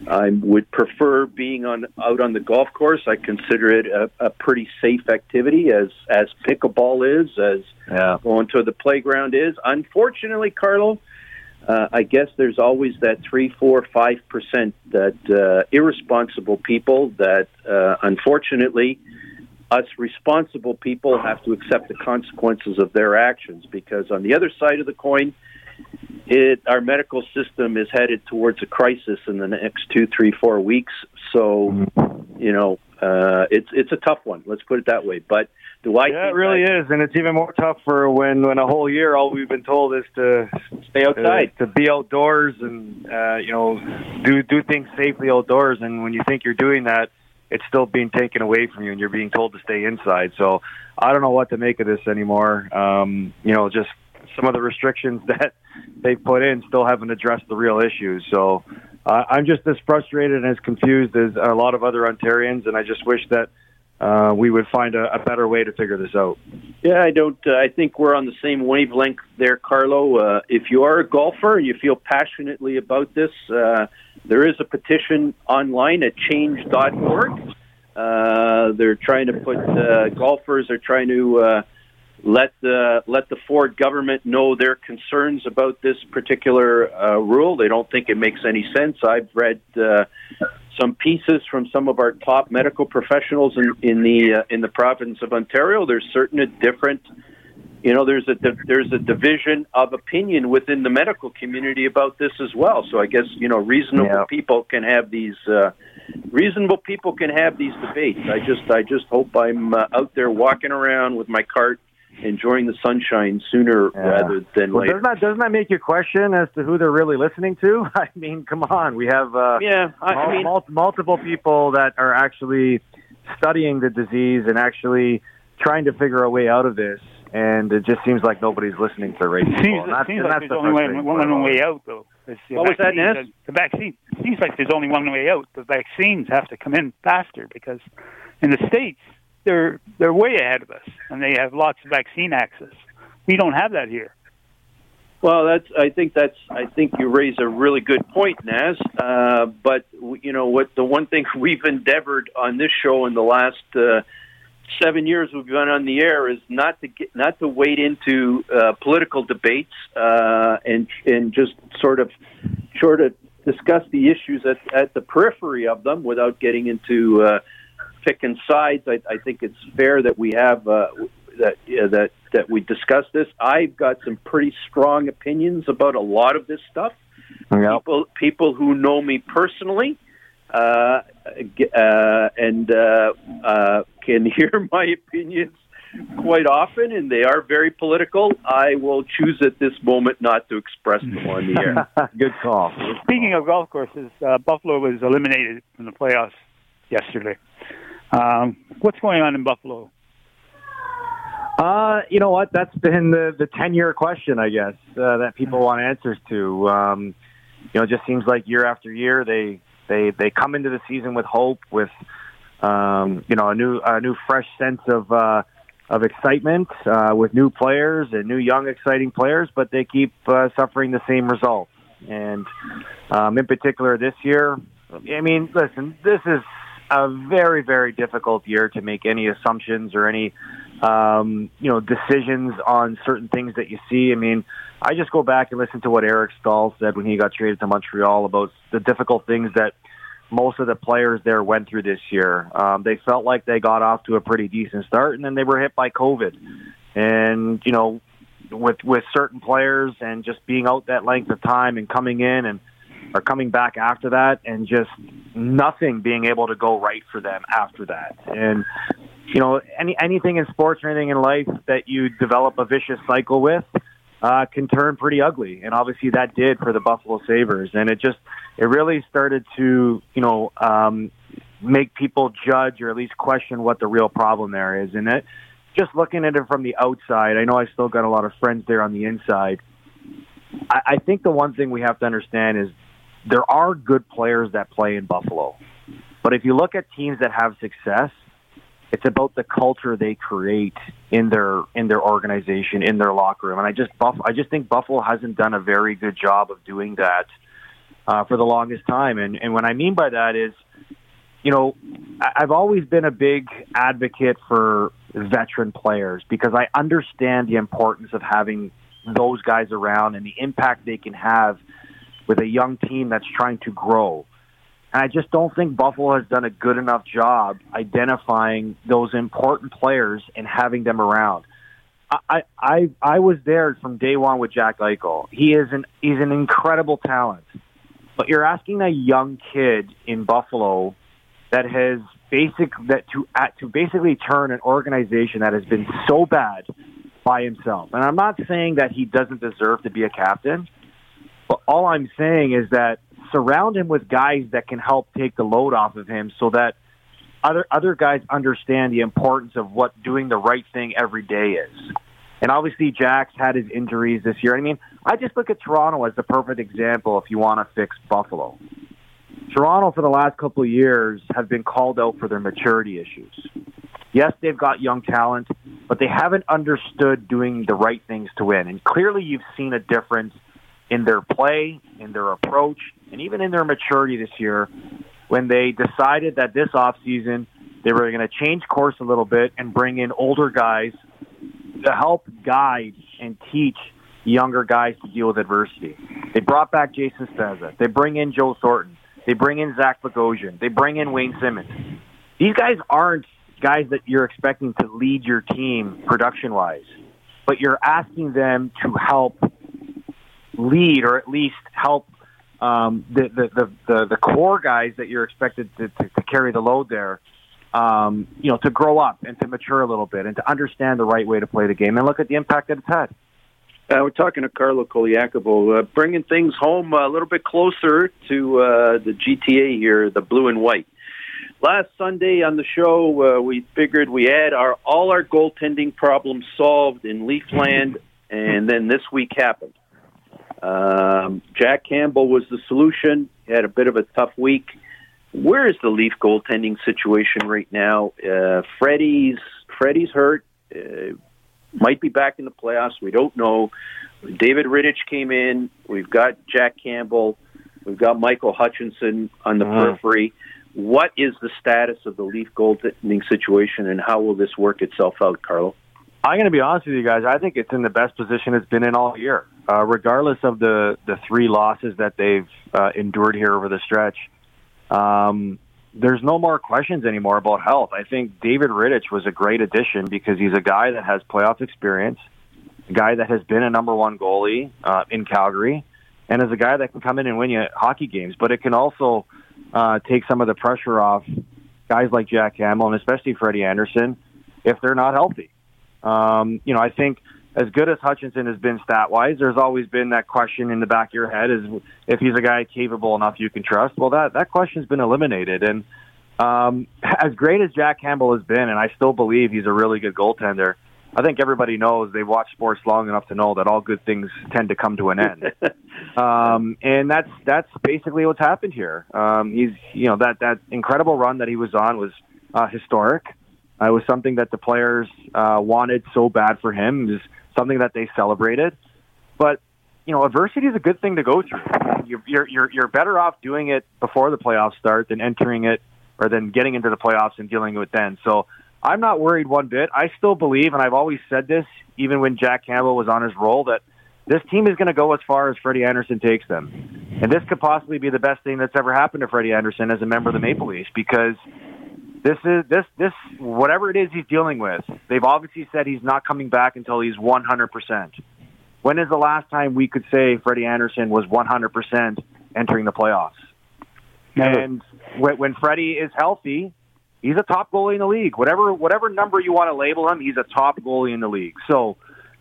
I would prefer being on out on the golf course. I consider it a, a pretty safe activity, as as pickleball is, as Yeah. going to the playground is. Unfortunately, Carlo, uh, I guess there's always that three, four, five percent that uh, irresponsible people that, uh, unfortunately, us responsible people have to accept the consequences of their actions. Because on the other side of the coin, it our medical system is headed towards a crisis in the next two, three, four weeks. So, you know, uh, it's it's a tough one. Let's put it that way. But do I? Yeah, it really is, and it's even more tough for when when a whole year all we've been told is to Stay outside. to, to be outdoors and uh, you know do do things safely outdoors. And when you think you're doing that, it's still being taken away from you, and you're being told to stay inside. So I don't know what to make of this anymore. Um, you know, just some of the restrictions that they've put in still haven't addressed the real issues. So uh, I'm just as frustrated and as confused as a lot of other Ontarians, and I just wish that. Uh, we would find a, a better way to figure this out. Yeah, I don't. Uh, I think we're on the same wavelength there, Carlo. Uh, if you are a golfer and you feel passionately about this, uh, there is a petition online at change.org. Uh, they're trying to put uh, golfers are trying to let the let the Ford government know their concerns about this particular uh, rule. They don't think it makes any sense. I've read uh, some pieces from some of our top medical professionals in, in the uh, in the province of Ontario. There's certain a different, you know, there's a there's a division of opinion within the medical community about this as well. So I guess you know reasonable Yeah. people can have these uh, reasonable people can have these debates. I just I just hope I'm uh, out there walking around with my cart enjoying the sunshine sooner Yeah. rather than Well, later. doesn't that doesn't that make you question as to who they're really listening to? I mean, come on, we have uh, Yeah, I- I mean- mul- multiple people that are actually studying the disease and actually trying to figure a way out of this, and it just seems like nobody's listening to radio. Seems, people, and that's, seems like that's there's the only one, one, one way out, though. It's the What was that, Ness? The vaccine seems like there's only one way out. The vaccines have to come in faster because in the states they're they're way ahead of us, and they have lots of vaccine access. We don't have that here. Well, that's. I think that's. I think you raise a really good point, Naz. Uh, but you know what? The one thing we've endeavored on this show in the last uh, seven years we've been on the air is not to get, not to wade into uh, political debates uh, and and just sort of sort of discuss the issues at at the periphery of them without getting into uh, picking sides. I, I think it's fair that we have uh, that yeah, that that we discuss this. I've got some pretty strong opinions about a lot of this stuff. People people who know me personally uh, uh, and uh, uh, can hear my opinions quite often, and they are very political. I will choose at this moment not to express them on the air. Good call. Speaking of golf courses, uh, Buffalo was eliminated from the playoffs yesterday. Um, what's going on in Buffalo? Uh, you know what? That's been the the ten year question, I guess, uh, that people want answers to. Um, you know, it just seems like year after year they they they come into the season with hope, with um, you know a new a new fresh sense of uh, of excitement, uh, with new players and new young exciting players, but they keep uh, suffering the same results. And um, in particular this year, I mean, listen, this is a very very difficult year to make any assumptions or any um, you know, decisions on certain things that you see. I mean, I just go back and listen to what Eric Staal said when he got traded to Montreal about the difficult things that most of the players there went through this year. Um, they felt like they got off to a pretty decent start, and then they were hit by COVID. And you know, with with certain players and just being out that length of time and coming in and are coming back after that, and just nothing being able to go right for them after that. And you know, any anything in sports or anything in life that you develop a vicious cycle with uh, can turn pretty ugly, and obviously that did for the Buffalo Sabres, and it just it really started to you know um, make people judge or at least question what the real problem there is, and it just looking at it from the outside. I know I still got a lot of friends there on the inside. I, I think the one thing we have to understand is there are good players that play in Buffalo, but if you look at teams that have success it's about the culture they create in their in their organization in their locker room. And i just buff i just think buffalo hasn't done a very good job of doing that uh, for the longest time. And and what i mean by that is you know i've always been a big advocate for veteran players because i understand the importance of having those guys around and the impact they can have with a young team that's trying to grow and I just don't think Buffalo has done a good enough job identifying those important players and having them around. I I I was there from day one with Jack Eichel. He is an he's an incredible talent, but you're asking a young kid in Buffalo that has basic that to at, to basically turn an organization that has been so bad by himself. And I'm not saying that he doesn't deserve to be a captain, but all I'm saying is that surround him with guys that can help take the load off of him so that other other guys understand the importance of what doing the right thing every day is. And obviously Jack's had his injuries this year. I mean, I just look at Toronto as the perfect example if you want to fix Buffalo. Toronto for the last couple of years have been called out for their maturity issues. Yes, they've got young talent, but they haven't understood doing the right things to win. And clearly you've seen a difference in their play, in their approach, and even in their maturity this year when they decided that this offseason they were going to change course a little bit and bring in older guys to help guide and teach younger guys to deal with adversity. They brought back Jason Spezza. They bring in Joe Thornton. They bring in Zach Bogosian. They bring in Wayne Simmonds. These guys aren't guys that you're expecting to lead your team production wise, but you're asking them to help lead or at least help um, the, the, the the the core guys that you're expected to, to, to carry the load there, um, you know, to grow up and to mature a little bit and to understand the right way to play the game and look at the impact that it's had. Uh, we're talking to Carlo Colaiacovo, uh, bringing things home a little bit closer to uh, the GTA here, the blue and white. Last Sunday on the show, uh, we figured we had our all our goaltending problems solved in Leafland, and then this week happened. Um, Jack Campbell was the solution. He had a bit of a tough week. Where is the Leaf goaltending situation right now? Uh, Freddie's Freddie's hurt. Uh, might be back in the playoffs. We don't know. David Rittich came in. We've got Jack Campbell. We've got Michael Hutchinson on the Uh-huh. periphery. What is the status of the Leaf goaltending situation, and how will this work itself out, Carlo? I'm going to be honest with you guys. I think it's in the best position it's been in all year, uh, regardless of the the three losses that they've uh, endured here over the stretch. Um, there's no more questions anymore about health. I think David Rittich was a great addition because he's a guy that has playoff experience, a guy that has been a number one goalie uh, in Calgary, and is a guy that can come in and win you hockey games. But it can also uh, take some of the pressure off guys like Jack Campbell and especially Freddie Andersen if they're not healthy. Um, you know, I think as good as Hutchinson has been stat wise, there's always been that question in the back of your head is if he's a guy capable enough you can trust. Well, that that question's been eliminated, and um, as great as Jack Campbell has been, and I still believe he's a really good goaltender. I think everybody knows they've watched sports long enough to know that all good things tend to come to an end, um, and that's that's basically what's happened here. Um, he's you know that that incredible run that he was on was uh, historic. Uh, it was something that the players uh, wanted so bad for him. It was something that they celebrated. But you know, adversity is a good thing to go through. You're you're you're, better off doing it before the playoffs start than entering it or than getting into the playoffs and dealing with it then. So I'm not worried one bit. I still believe, and I've always said this, even when Jack Campbell was on his roll, that this team is going to go as far as Freddie Andersen takes them. And this could possibly be the best thing that's ever happened to Freddie Andersen as a member of the Maple Leafs because this is this this whatever it is he's dealing with. They've obviously said he's not coming back until he's 100%. When is the last time we could say Freddie Andersen was 100% entering the playoffs? Never. And when, when Freddie is healthy, he's a top goalie in the league. Whatever whatever number you want to label him, he's a top goalie in the league. So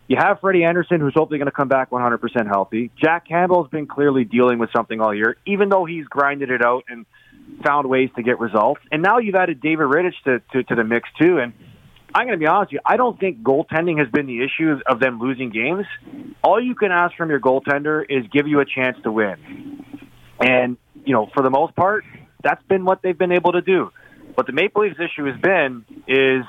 you have Freddie Andersen, who's hopefully going to come back 100% healthy. Jack Campbell's been clearly dealing with something all year, even though he's grinded it out and found ways to get results. And now you've added David Rittich to, to, to the mix, too. And I'm going to be honest with you, I don't think goaltending has been the issue of them losing games. All you can ask from your goaltender is give you a chance to win. And, you know, for the most part, that's been what they've been able to do. What the Maple Leafs issue has been is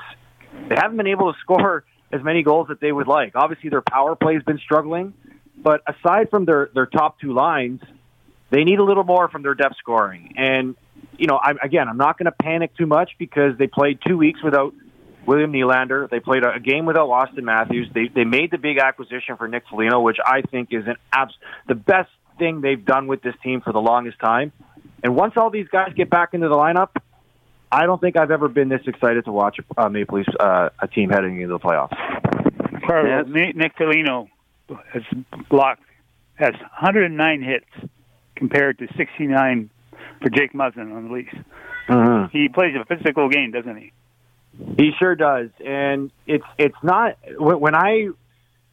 they haven't been able to score as many goals that they would like. Obviously, their power play has been struggling, but aside from their, their top two lines, they need a little more from their depth scoring. And, you know, I, again, I'm not going to panic too much because they played two weeks without William Nylander. They played a, a game without Auston Matthews. They, they made the big acquisition for Nick Foligno, which I think is an abs- the best thing they've done with this team for the longest time. And once all these guys get back into the lineup, I don't think I've ever been this excited to watch a uh, Maple Leafs uh, a team heading into the playoffs. Carlo, Nick, Nick Foligno has blocked has 109 hits compared to 69 for Jake Muzzin on the Leafs. Mm-hmm. He plays a physical game, doesn't he? He sure does, and it's it's not when I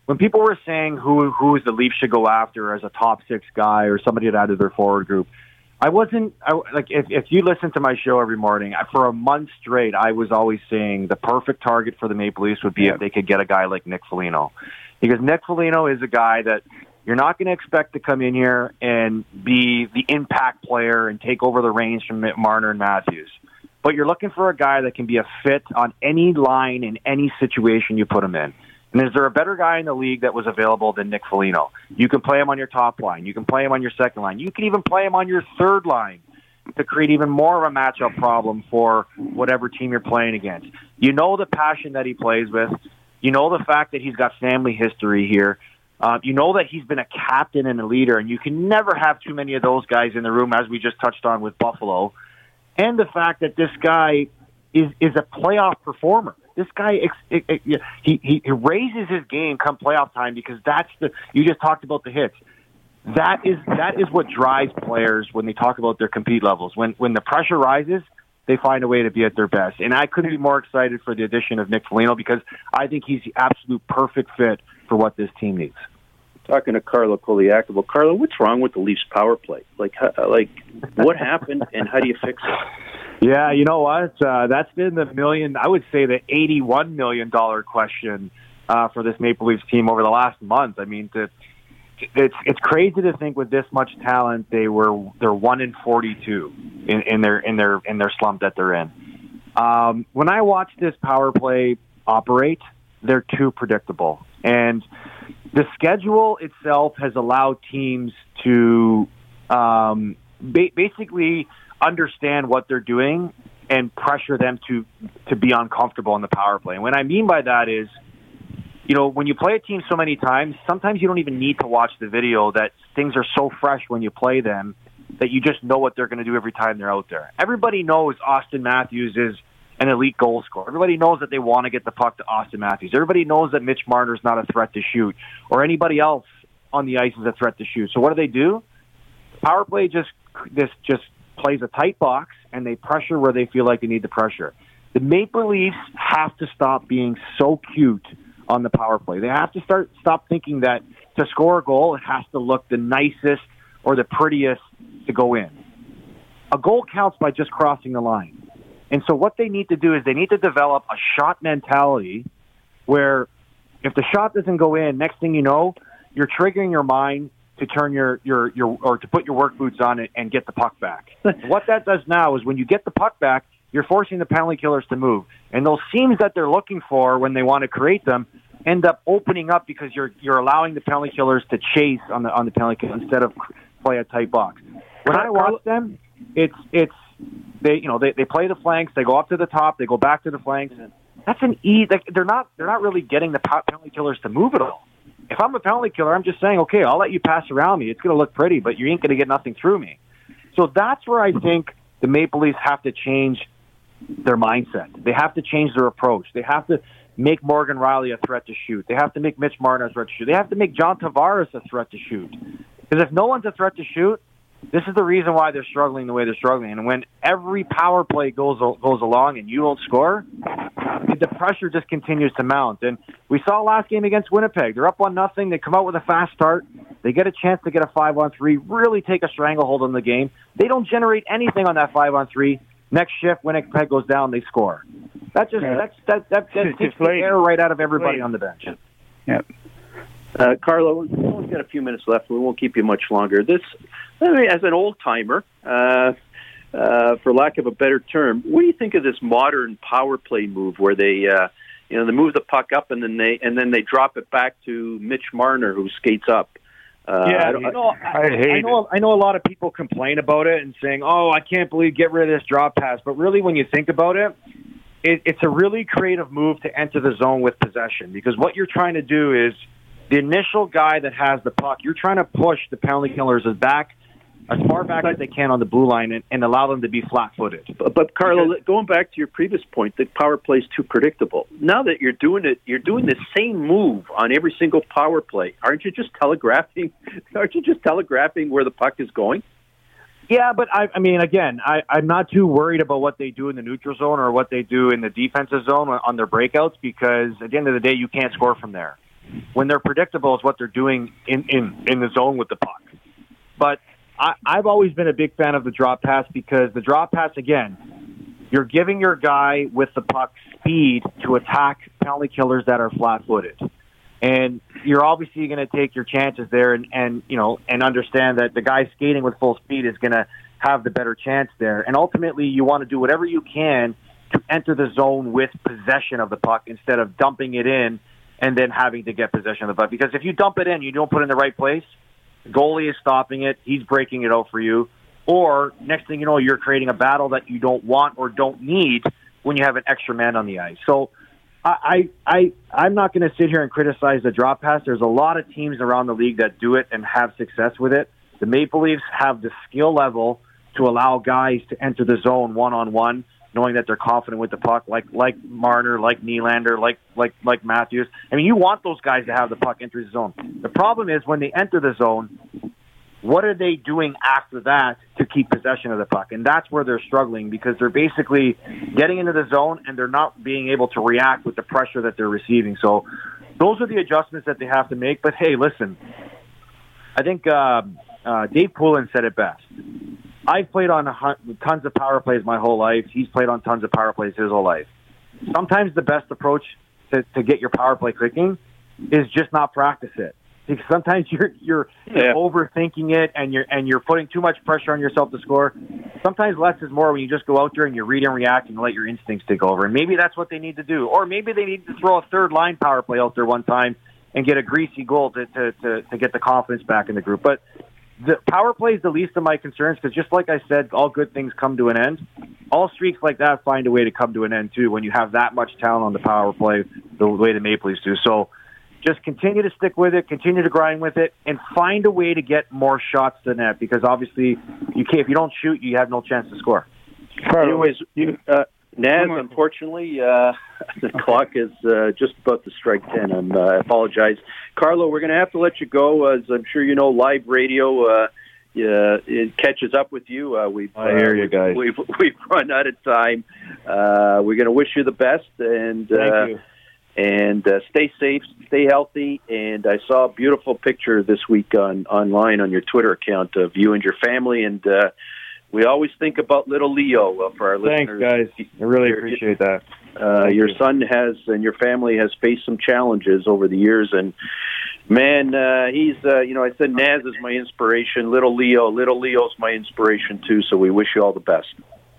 when people were saying who who the Leafs should go after as a top six guy or somebody add to their forward group. I wasn't I, like if if you listen to my show every morning I, for a month straight, I was always saying the perfect target for the Maple Leafs would be if they could get a guy like Nick Foligno, because Nick Foligno is a guy that you're not going to expect to come in here and be the impact player and take over the reins from Marner and Matthews. But you're looking for a guy that can be a fit on any line in any situation you put him in. And is there a better guy in the league that was available than Nick Foligno? You can play him on your top line. You can play him on your second line. You can even play him on your third line to create even more of a matchup problem for whatever team you're playing against. You know the passion that he plays with. You know the fact that he's got family history here. Uh, you know that he's been a captain and a leader, and you can never have too many of those guys in the room, as we just touched on with Buffalo. And the fact that this guy is is a playoff performer. This guy ex, ex, he he raises his game come playoff time because that's the you just talked about the hits. that is that is what drives players when they talk about their compete levels. When when the pressure rises, they find a way to be at their best. And I couldn't be more excited for the addition of Nick Foligno because I think he's the absolute perfect fit for what this team needs. Talking to Carlo Colaiacovo. Carlo, what's wrong with the Leafs power play? Like, how, like what happened, and how do you fix it? Yeah, you know what? Uh, that's been the million. I would say the eighty-one million dollar question uh, for this Maple Leafs team over the last month. I mean, to, it's it's crazy to think with this much talent they were they're one in forty-two in, in their in their in their slump that they're in. Um, when I watch this power play operate, they're too predictable, and the schedule itself has allowed teams to um, ba- basically understand what they're doing and pressure them to to be uncomfortable in the power play. And what I mean by that is, you know, when you play a team so many times, sometimes you don't even need to watch the video. That things are so fresh when you play them that you just know what they're going to do every time they're out there. Everybody knows Auston Matthews is an elite goal scorer. Everybody knows that they want to get the puck to Auston Matthews. Everybody knows that Mitch Marner is not a threat to shoot, or anybody else on the ice is a threat to shoot. So what do they do? Power play just this just plays a tight box and they pressure where they feel like they need the pressure. The Maple Leafs have to stop being so cute on the power play. They have to start stop thinking that to score a goal it has to look the nicest or the prettiest to go in. A goal counts by just crossing the line. And so what they need to do is they need to develop a shot mentality where if the shot doesn't go in, next thing you know, you're triggering your mind to turn your, your, your or to put your work boots on it and get the puck back. what that does now is when you get the puck back, you're forcing the penalty killers to move. And those seams that they're looking for when they want to create them end up opening up because you're you're allowing the penalty killers to chase on the on the penalty kill instead of play a tight box. When I watch them, it's it's they you know they they play the flanks, they go up to the top, they go back to the flanks. And that's an e. Like They're not they're not really getting the penalty killers to move at all. If I'm a penalty killer, I'm just saying, okay, I'll let you pass around me. It's going to look pretty, but you ain't going to get nothing through me. So that's where I think the Maple Leafs have to change their mindset. They have to change their approach. They have to make Morgan Rielly a threat to shoot. They have to make Mitch Marner a threat to shoot. They have to make John Tavares a threat to shoot. Because if no one's a threat to shoot, this is the reason why they're struggling the way they're struggling. And when every power play goes goes along and you don't score, the pressure just continues to mount. And we saw last game against Winnipeg. They're up one nothing. They come out with a fast start. They get a chance to get a five on three, really take a stranglehold on the game. They don't generate anything on that five on three. Next shift, Winnipeg goes down, they score. That just Yeah. that's that that, that takes the air right out of everybody on the bench. Yep. Uh, Carlo, we've only got a few minutes left. We won't keep you much longer. This, I mean, as an old timer, uh, uh, for lack of a better term, what do you think of this modern power play move where they, uh, you know, they move the puck up and then they and then they drop it back to Mitch Marner who skates up. Uh, yeah, I don't- you know, I, I hate I know. I know a lot of people complain about it and saying, "Oh, I can't believe get rid of this drop pass." But really, when you think about it, it, it's a really creative move to enter the zone with possession because what you're trying to do is the initial guy that has the puck. You're trying to push the penalty killers as back as far back as they can on the blue line and, and allow them to be flat-footed. But, but Carlo, going back to your previous point, that power play is too predictable. Now that you're doing it, you're doing the same move on every single power play. Aren't you just telegraphing? Aren't you just telegraphing where the puck is going? Yeah, but I, I mean, again, I, I'm not too worried about what they do in the neutral zone or what they do in the defensive zone on, on their breakouts because at the end of the day, you can't score from there. When they're predictable, is what they're doing in, in, in the zone with the puck. But I, I've always been a big fan of the drop pass because the drop pass, again, you're giving your guy with the puck speed to attack penalty killers that are flat-footed and you're obviously going to take your chances there and, and you know and understand that the guy skating with full speed is going to have the better chance there and ultimately you want to do whatever you can to enter the zone with possession of the puck instead of dumping it in and then having to get possession of the puck because if you dump it in you don't put it in the right place the goalie is stopping it. He's breaking it out for you. Or next thing you know you're creating a battle that you don't want or don't need when you have an extra man on the ice. So I, I, I'm not going to sit here and criticize the drop pass. There's a lot of teams around the league that do it and have success with it. The Maple Leafs have the skill level to allow guys to enter the zone one on one, knowing that they're confident with the puck, like like Marner, like Nylander, like like like Matthews. I mean, you want those guys to have the puck enter the zone. The problem is when they enter the zone, what are they doing after that to keep possession of the puck? And that's where they're struggling because they're basically getting into the zone and they're not being able to react with the pressure that they're receiving. So those are the adjustments that they have to make. But hey, listen, I think uh, uh, Dave Poulin said it best. I've played on tons of power plays my whole life. He's played on tons of power plays his whole life. Sometimes the best approach to, to get your power play clicking is just not practice it because sometimes you're you're, yeah. overthinking it and you're and you're putting too much pressure on yourself to score. Sometimes less is more when you just go out there and you read and react and let your instincts take over. And maybe that's what they need to do, or maybe they need to throw a third line power play out there one time and get a greasy goal to to to, to get the confidence back in the group. But the power play is the least of my concerns because just like I said, all good things come to an end. All streaks like that find a way to come to an end too when you have that much talent on the power play the way the Maple Leafs do. So just continue to stick with it, continue to grind with it, and find a way to get more shots to net because obviously you can't, if you don't shoot, you have no chance to score. Anyways, you, uh, Naz, unfortunately, uh, the clock is uh, just about to strike 10. I'm, uh, I apologize. Carlo, we're going to have to let you go. As I'm sure you know, live radio uh, uh, it catches up with you. Uh, we've, I hear you guys. We've, we've run out of time. Uh, we're going to wish you the best. and. Thank uh, you and uh, stay safe, stay healthy. And I saw a beautiful picture this week on online on your Twitter account of you and your family. And uh, we always think about little Leo uh, for our Thanks, listeners. guys. I really appreciate that. Uh, your son has and your family has faced some challenges over the years, and man, uh, he's uh, you know I said Naz is my inspiration. Little Leo, little Leo's my inspiration too. So we wish you all the best.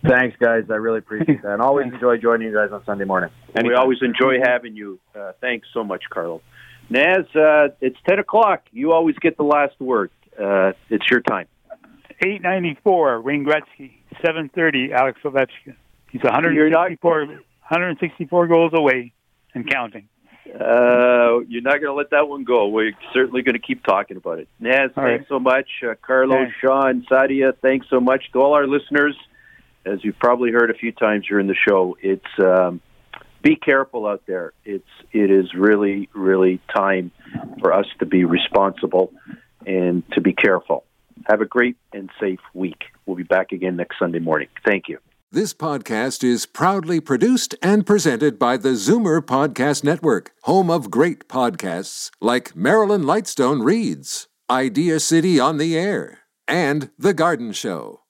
Thanks, guys. I really appreciate that. And always enjoy joining you guys on Sunday morning. And we always enjoy having you. Uh, thanks so much, Carlo. Naz, uh, it's 10 o'clock. You always get the last word. Uh, it's your time. 894, Wayne Gretzky. 730, Alex Ovechkin. He's 164, 164 goals away and counting. Uh, you're not going to let that one go. We're certainly going to keep talking about it. Naz, all thanks right. so much. Uh, Carlo, thanks. Shawn, Sadia, thanks so much to all our listeners as you've probably heard a few times during the show, it's um, be careful out there. It's it is really really time for us to be responsible and to be careful. Have a great and safe week. We'll be back again next Sunday morning. Thank you. This podcast is proudly produced and presented by the Zoomer Podcast Network, home of great podcasts like Marilyn Lightstone Reads, Idea City on the Air, and The Garden Show.